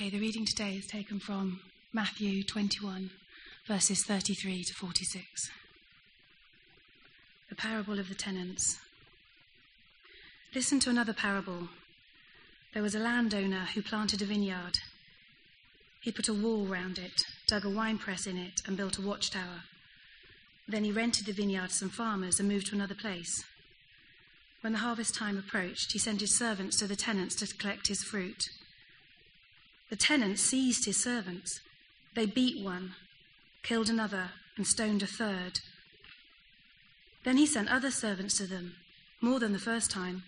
Okay, the reading today is taken from Matthew 21, verses 33 to 46. The parable of the tenants. Listen to another parable. There was a landowner who planted a vineyard. He put a wall round it, dug a winepress in it, and built a watchtower. Then he rented the vineyard to some farmers and moved to another place. When the harvest time approached, he sent his servants to the tenants to collect his fruit. The tenants seized his servants. They beat one, killed another, and stoned a third. Then he sent other servants to them, more than the first time,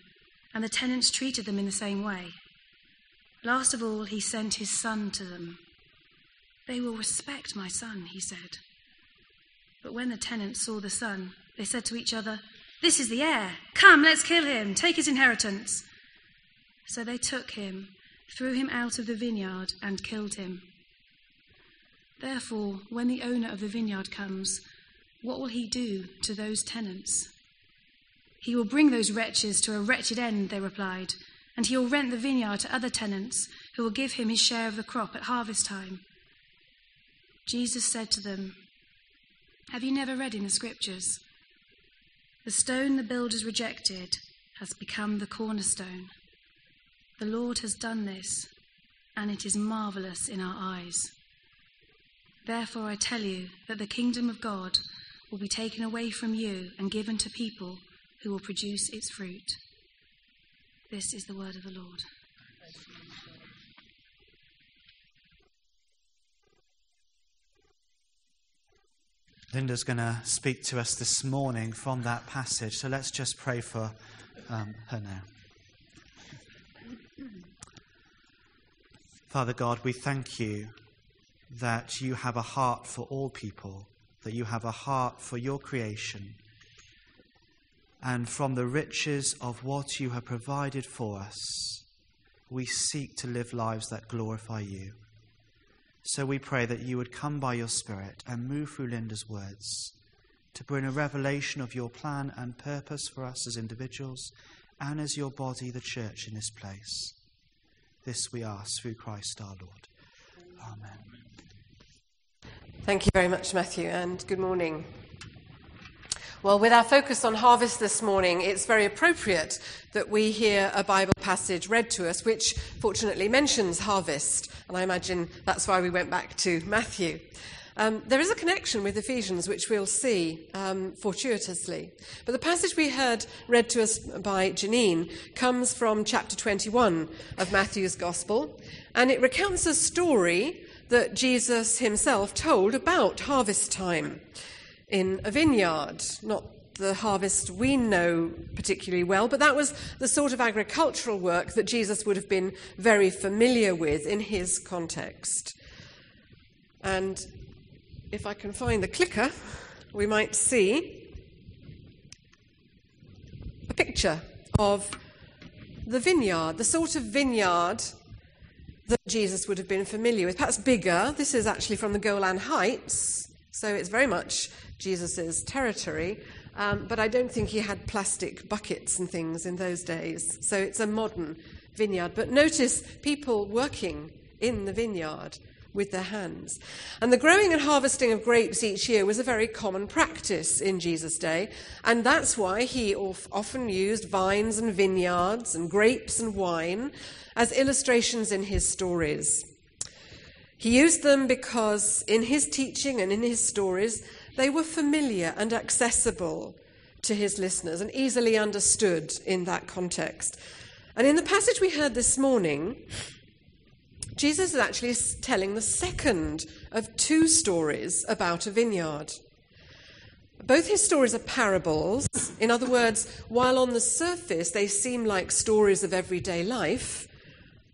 and the tenants treated them in the same way. Last of all, he sent his son to them. They will respect my son, he said. But when the tenants saw the son, they said to each other, This is the heir. Come, let's kill him, take his inheritance. So they took him threw him out of the vineyard, and killed him. Therefore, when the owner of the vineyard comes, what will he do to those tenants? He will bring those wretches to a wretched end, they replied, and he will rent the vineyard to other tenants who will give him his share of the crop at harvest time. Jesus said to them, Have you never read in the scriptures? The stone the builders rejected has become the cornerstone. The Lord has done this, and it is marvelous in our eyes. Therefore, I tell you that the kingdom of God will be taken away from you and given to people who will produce its fruit. This is the word of the Lord. Linda's going to speak to us this morning from that passage, so let's just pray for um, her now. Father God, we thank you that you have a heart for all people, that you have a heart for your creation. And from the riches of what you have provided for us, we seek to live lives that glorify you. So we pray that you would come by your Spirit and move through Linda's words to bring a revelation of your plan and purpose for us as individuals and as your body, the church, in this place. This we ask through Christ our Lord. Amen. Thank you very much, Matthew, and good morning. Well, with our focus on harvest this morning, it's very appropriate that we hear a Bible passage read to us, which fortunately mentions harvest. And I imagine that's why we went back to Matthew. Um, there is a connection with Ephesians, which we'll see um, fortuitously. But the passage we heard read to us by Janine comes from chapter 21 of Matthew's Gospel, and it recounts a story that Jesus himself told about harvest time in a vineyard, not the harvest we know particularly well, but that was the sort of agricultural work that Jesus would have been very familiar with in his context. And if I can find the clicker, we might see a picture of the vineyard, the sort of vineyard that Jesus would have been familiar with, perhaps bigger. This is actually from the Golan Heights, so it's very much Jesus' territory. Um, but I don't think he had plastic buckets and things in those days. So it's a modern vineyard. But notice people working in the vineyard with their hands. And the growing and harvesting of grapes each year was a very common practice in Jesus' day, and that's why he often used vines and vineyards and grapes and wine as illustrations in his stories. He used them because in his teaching and in his stories, they were familiar and accessible to his listeners and easily understood in that context. And in the passage we heard this morning, Jesus is actually telling the second of two stories about a vineyard. Both his stories are parables. In other words, while on the surface they seem like stories of everyday life,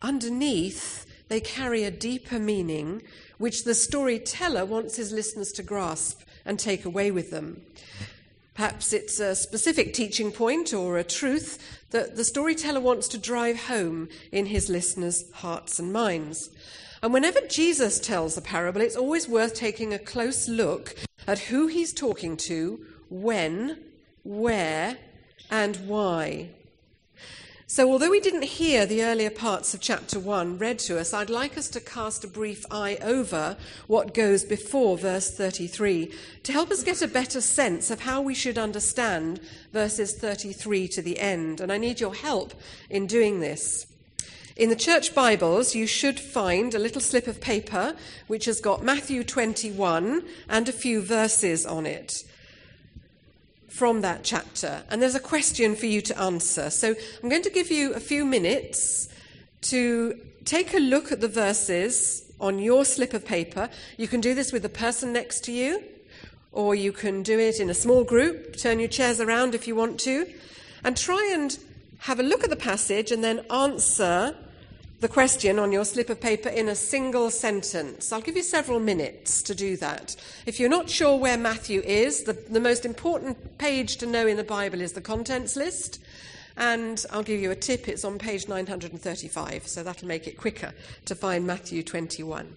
underneath they carry a deeper meaning which the storyteller wants his listeners to grasp and take away with them. Perhaps it's a specific teaching point or a truth that the storyteller wants to drive home in his listeners' hearts and minds. And whenever Jesus tells a parable, it's always worth taking a close look at who he's talking to, when, where, and why. So, although we didn't hear the earlier parts of chapter 1 read to us, I'd like us to cast a brief eye over what goes before verse 33 to help us get a better sense of how we should understand verses 33 to the end. And I need your help in doing this. In the church Bibles, you should find a little slip of paper which has got Matthew 21 and a few verses on it from that chapter. And there's a question for you to answer. So I'm going to give you a few minutes to take a look at the verses on your slip of paper. You can do this with the person next to you, or you can do it in a small group. Turn your chairs around if you want to. And try and have a look at the passage and then answer the question on your slip of paper in a single sentence. I'll give you several minutes to do that. If you're not sure where Matthew is, the, the most important page to know in the Bible is the contents list. And I'll give you a tip it's on page 935, so that'll make it quicker to find Matthew 21.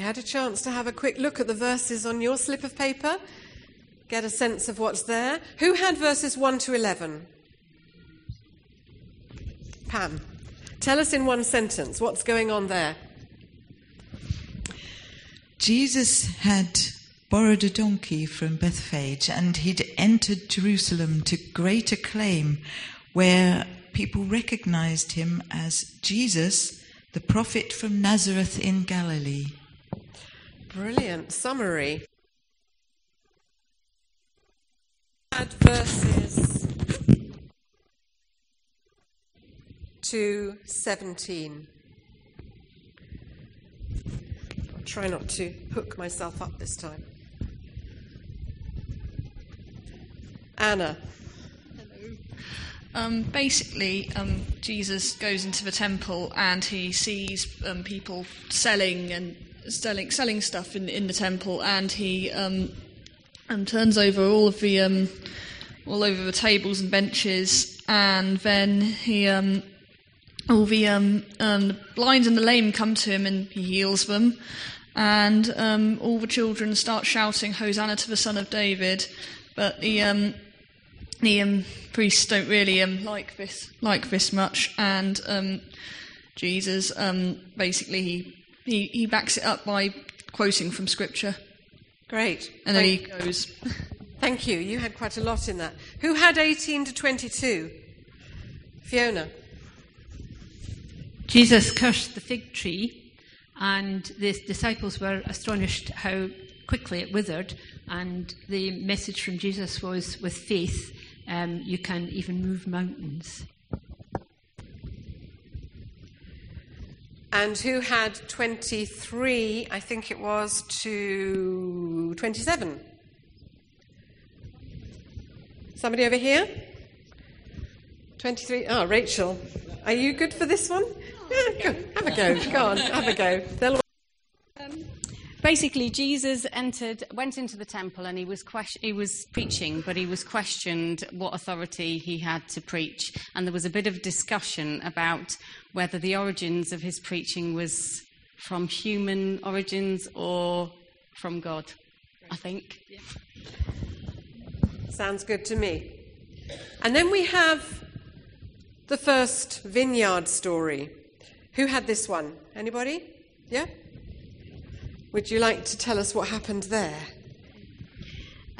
You had a chance to have a quick look at the verses on your slip of paper, get a sense of what's there. Who had verses 1 to 11? Pam. Tell us in one sentence what's going on there. Jesus had borrowed a donkey from Bethphage and he'd entered Jerusalem to great acclaim where people recognized him as Jesus, the prophet from Nazareth in Galilee. Brilliant summary. Add verses to 17. I'll try not to hook myself up this time. Anna. Um, basically, um, Jesus goes into the temple and he sees um, people selling and selling selling stuff in in the temple, and he um, um, turns over all of the um, all over the tables and benches, and then he um, all the, um, um, the blind and the lame come to him, and he heals them, and um, all the children start shouting "Hosanna to the Son of David," but the um, the priests don't really like this like this much, and um, Jesus um, basically he he, he backs it up by quoting from scripture. Great. And then Thank- he goes, Thank you. You had quite a lot in that. Who had 18 to 22? Fiona. Jesus cursed the fig tree, and the disciples were astonished how quickly it withered. And the message from Jesus was with faith, um, you can even move mountains. And who had 23, I think it was, to 27? Somebody over here? 23. Oh, Rachel. Are you good for this one? Yeah, go. Have a go. Go on, have a go. They'll Basically, Jesus entered, went into the temple, and he was ques- he was preaching, but he was questioned what authority he had to preach, and there was a bit of discussion about whether the origins of his preaching was from human origins or from God. I think. Sounds good to me. And then we have the first vineyard story. Who had this one? Anybody? Yeah? Would you like to tell us what happened there?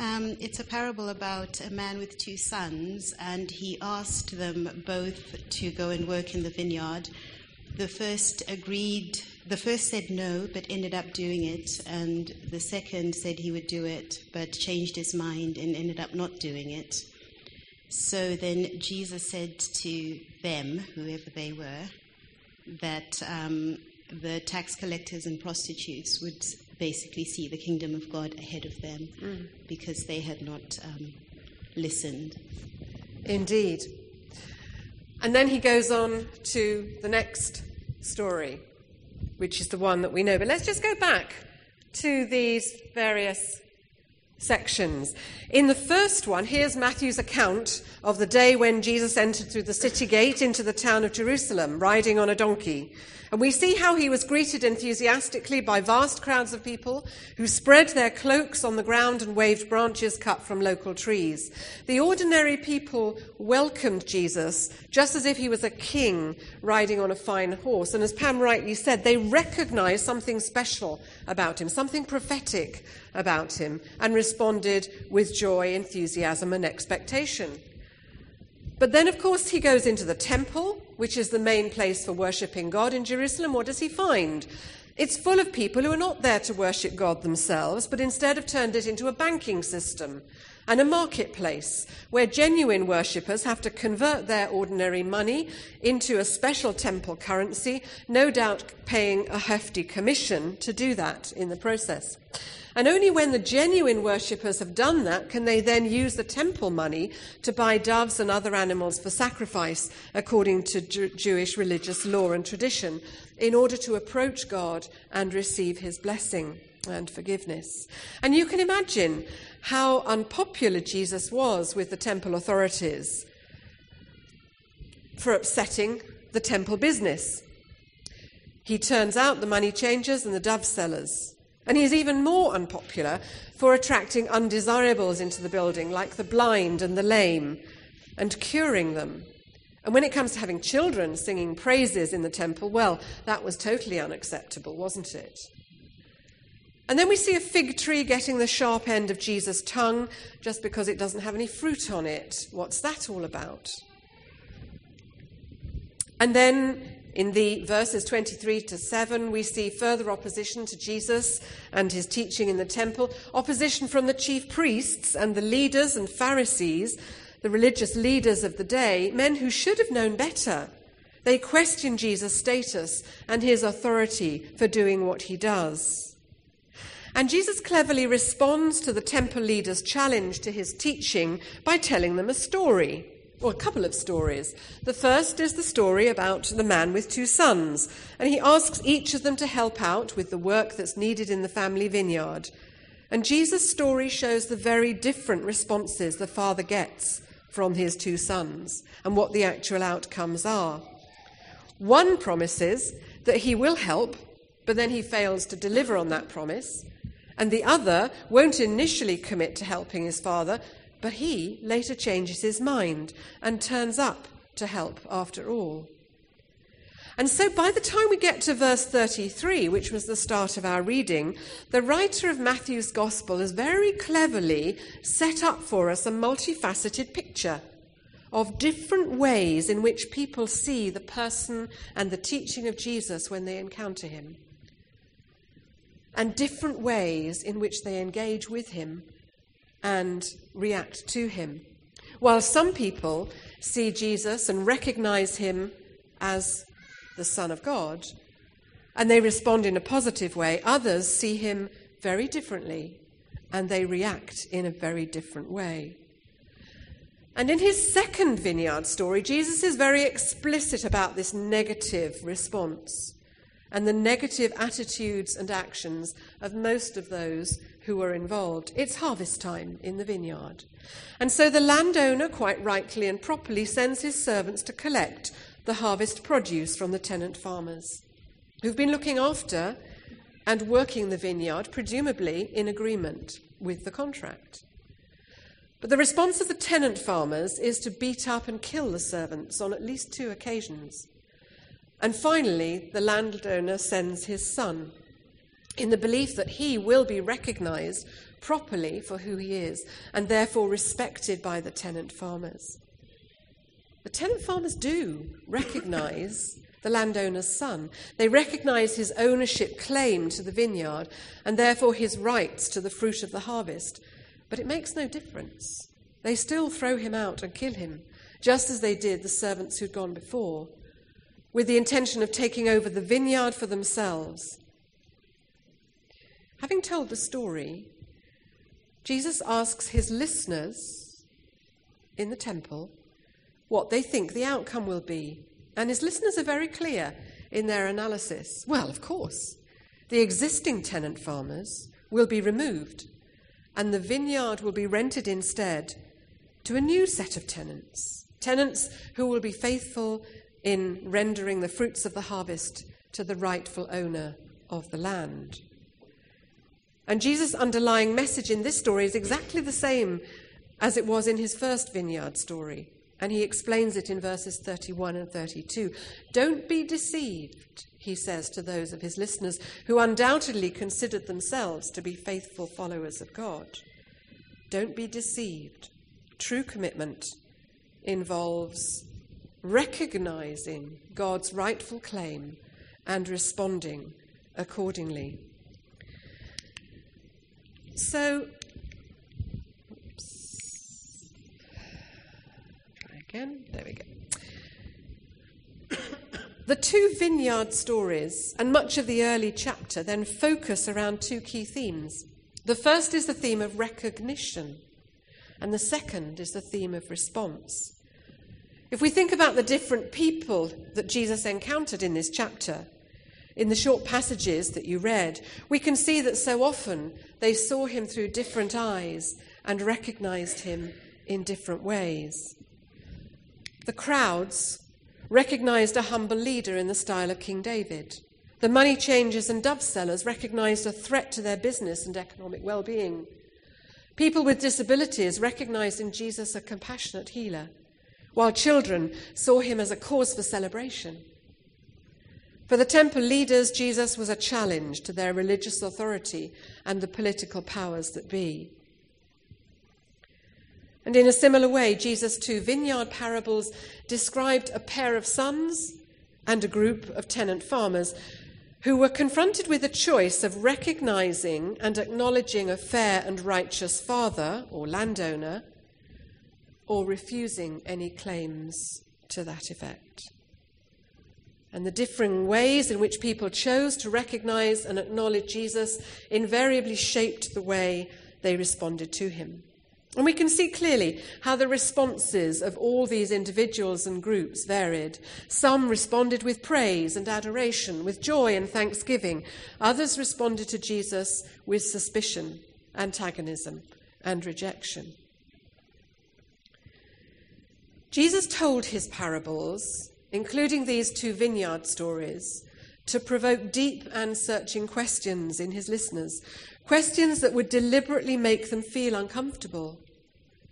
Um, it's a parable about a man with two sons, and he asked them both to go and work in the vineyard. The first agreed, the first said no, but ended up doing it, and the second said he would do it, but changed his mind and ended up not doing it. So then Jesus said to them, whoever they were, that um, the tax collectors and prostitutes would basically see the kingdom of God ahead of them because they had not um, listened. Indeed. And then he goes on to the next story, which is the one that we know. But let's just go back to these various sections. In the first one, here's Matthew's account of the day when Jesus entered through the city gate into the town of Jerusalem, riding on a donkey. And we see how he was greeted enthusiastically by vast crowds of people who spread their cloaks on the ground and waved branches cut from local trees. The ordinary people welcomed Jesus just as if he was a king riding on a fine horse. And as Pam rightly said, they recognized something special about him, something prophetic about him, and responded with joy, enthusiasm, and expectation. But then, of course, he goes into the temple, which is the main place for worshipping God in Jerusalem. What does he find? It's full of people who are not there to worship God themselves, but instead have turned it into a banking system and a marketplace where genuine worshippers have to convert their ordinary money into a special temple currency, no doubt paying a hefty commission to do that in the process. And only when the genuine worshippers have done that can they then use the temple money to buy doves and other animals for sacrifice, according to Jew- Jewish religious law and tradition, in order to approach God and receive his blessing and forgiveness. And you can imagine how unpopular Jesus was with the temple authorities for upsetting the temple business. He turns out the money changers and the dove sellers. And he is even more unpopular for attracting undesirables into the building, like the blind and the lame, and curing them. And when it comes to having children singing praises in the temple, well, that was totally unacceptable, wasn't it? And then we see a fig tree getting the sharp end of Jesus' tongue just because it doesn't have any fruit on it. What's that all about? And then in the verses 23 to 7, we see further opposition to Jesus and his teaching in the temple, opposition from the chief priests and the leaders and Pharisees, the religious leaders of the day, men who should have known better. They question Jesus' status and his authority for doing what he does. And Jesus cleverly responds to the temple leaders' challenge to his teaching by telling them a story, or a couple of stories. The first is the story about the man with two sons, and he asks each of them to help out with the work that's needed in the family vineyard. And Jesus' story shows the very different responses the father gets from his two sons and what the actual outcomes are. One promises that he will help, but then he fails to deliver on that promise. And the other won't initially commit to helping his father, but he later changes his mind and turns up to help after all. And so by the time we get to verse 33, which was the start of our reading, the writer of Matthew's Gospel has very cleverly set up for us a multifaceted picture of different ways in which people see the person and the teaching of Jesus when they encounter him, and different ways in which they engage with him and react to him. While some people see Jesus and recognize him as the Son of God, and they respond in a positive way, others see him very differently and they react in a very different way. And in his second vineyard story, Jesus is very explicit about this negative response and the negative attitudes and actions of most of those who were involved. It's harvest time in the vineyard. And so the landowner, quite rightly and properly, sends his servants to collect the harvest produce from the tenant farmers who've been looking after and working the vineyard, presumably in agreement with the contract. But the response of the tenant farmers is to beat up and kill the servants on at least two occasions. And finally, the landowner sends his son in the belief that he will be recognized properly for who he is and therefore respected by the tenant farmers. The tenant farmers do recognize the landowner's son. They recognize his ownership claim to the vineyard and therefore his rights to the fruit of the harvest. But it makes no difference. They still throw him out and kill him, just as they did the servants who'd gone before, with the intention of taking over the vineyard for themselves. Having told the story, Jesus asks his listeners in the temple what they think the outcome will be. And his listeners are very clear in their analysis. Well, of course, the existing tenant farmers will be removed, and the vineyard will be rented instead to a new set of tenants. Tenants who will be faithful in rendering the fruits of the harvest to the rightful owner of the land. And Jesus' underlying message in this story is exactly the same as it was in his first vineyard story. And he explains it in verses 31 and 32. Don't be deceived, he says to those of his listeners who undoubtedly considered themselves to be faithful followers of God. Don't be deceived. True commitment involves recognizing God's rightful claim and responding accordingly. So, oops. Try again. There we go. the two vineyard stories and much of the early chapter then focus around two key themes. The first is the theme of recognition, and the second is the theme of response. If we think about the different people that Jesus encountered in this chapter, in the short passages that you read, we can see that so often they saw him through different eyes and recognized him in different ways. The crowds recognized a humble leader in the style of King David. The money changers and dove sellers recognized a threat to their business and economic well being. People with disabilities recognized in Jesus a compassionate healer, while children saw him as a cause for celebration. For the temple leaders, Jesus was a challenge to their religious authority and the political powers that be. And in a similar way, Jesus' two vineyard parables described a pair of sons and a group of tenant farmers who were confronted with a choice of recognizing and acknowledging a fair and righteous father or landowner or refusing any claims to that effect and the differing ways in which people chose to recognize and acknowledge Jesus invariably shaped the way they responded to him. And we can see clearly how the responses of all these individuals and groups varied. Some responded with praise and adoration, with joy and thanksgiving. Others responded to Jesus with suspicion, antagonism, and rejection. Jesus told his parables including these two vineyard stories, to provoke deep and searching questions in his listeners, questions that would deliberately make them feel uncomfortable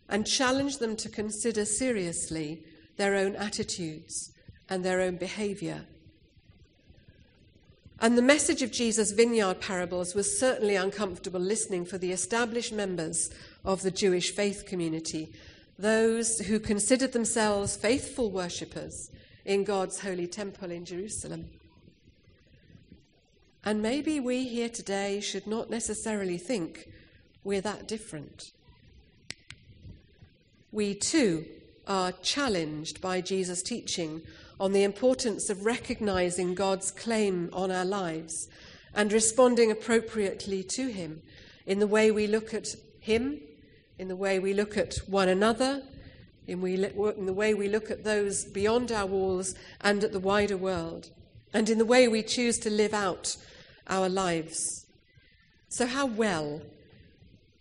and challenge them to consider seriously their own attitudes and their own behavior. And the message of Jesus' vineyard parables was certainly uncomfortable listening for the established members of the Jewish faith community, those who considered themselves faithful worshippers in God's holy temple in Jerusalem. And maybe we here today should not necessarily think we're that different. We too are challenged by Jesus' teaching on the importance of recognizing God's claim on our lives and responding appropriately to Him in the way we look at Him, in the way we look at one another, in, we, in the way we look at those beyond our walls and at the wider world, and in the way we choose to live out our lives. So, how well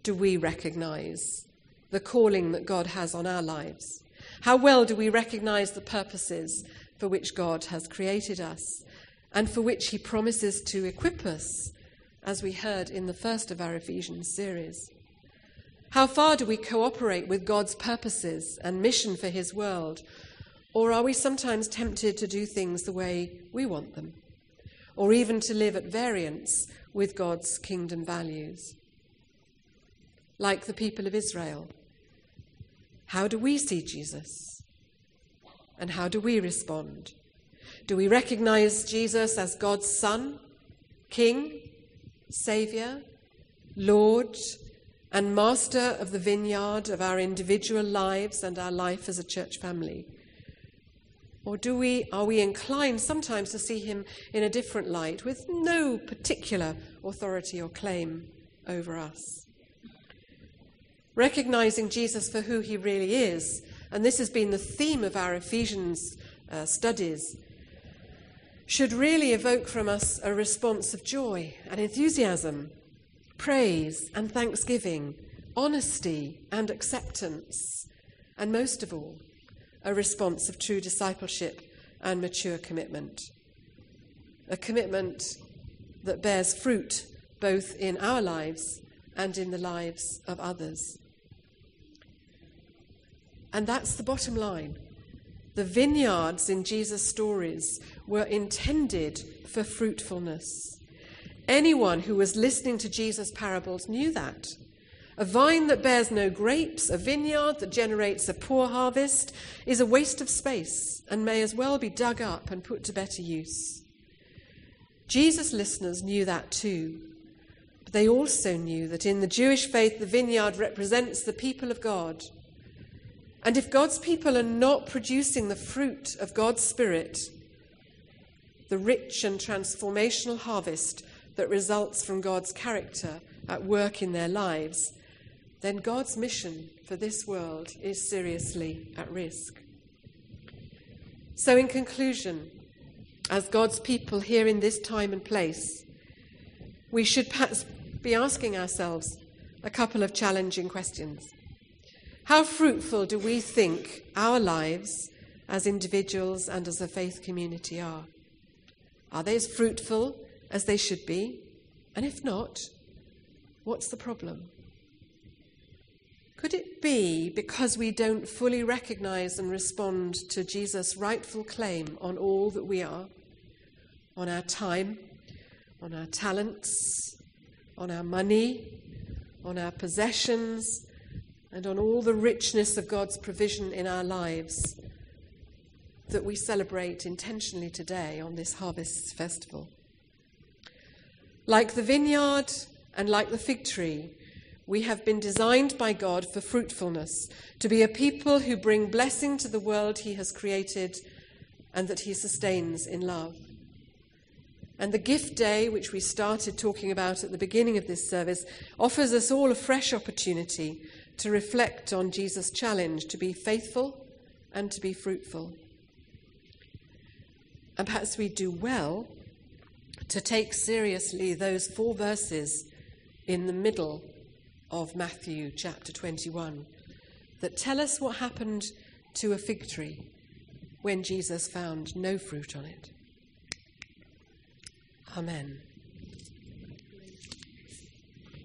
do we recognize the calling that God has on our lives? How well do we recognize the purposes for which God has created us and for which He promises to equip us, as we heard in the first of our Ephesians series? How far do we cooperate with God's purposes and mission for His world? Or are we sometimes tempted to do things the way we want them? Or even to live at variance with God's kingdom values? Like the people of Israel, how do we see Jesus? And how do we respond? Do we recognize Jesus as God's Son, King, Saviour, Lord, and Master of the vineyard of our individual lives and our life as a church family? Or do we, are we inclined sometimes to see him in a different light with no particular authority or claim over us? recognizing Jesus for who he really is. And this has been the theme of our Ephesians uh, studies. Should really evoke from us a response of joy and enthusiasm, praise and thanksgiving, honesty and acceptance, and most of all, a response of true discipleship and mature commitment. A commitment that bears fruit both in our lives and in the lives of others. And that's the bottom line. The vineyards in Jesus' stories were intended for fruitfulness. Anyone who was listening to Jesus' parables knew that. A vine that bears no grapes, a vineyard that generates a poor harvest, is a waste of space and may as well be dug up and put to better use. Jesus' listeners knew that too. But they also knew that in the Jewish faith, the vineyard represents the people of God and if God's people are not producing the fruit of God's Spirit, the rich and transformational harvest that results from God's character at work in their lives, then God's mission for this world is seriously at risk. So, in conclusion, as God's people here in this time and place, we should perhaps be asking ourselves a couple of challenging questions. How fruitful do we think our lives as individuals and as a faith community are? Are they as fruitful as they should be? And if not, what's the problem? Could it be because we don't fully recognize and respond to Jesus' rightful claim on all that we are? On our time, on our talents, on our money, on our possessions, and on all the richness of God's provision in our lives that we celebrate intentionally today on this Harvest Festival. Like the vineyard and like the fig tree, we have been designed by God for fruitfulness, to be a people who bring blessing to the world He has created and that He sustains in love. And the gift day, which we started talking about at the beginning of this service, offers us all a fresh opportunity to reflect on Jesus' challenge to be faithful and to be fruitful. And perhaps we do well to take seriously those four verses in the middle of Matthew chapter 21 that tell us what happened to a fig tree when Jesus found no fruit on it. Amen.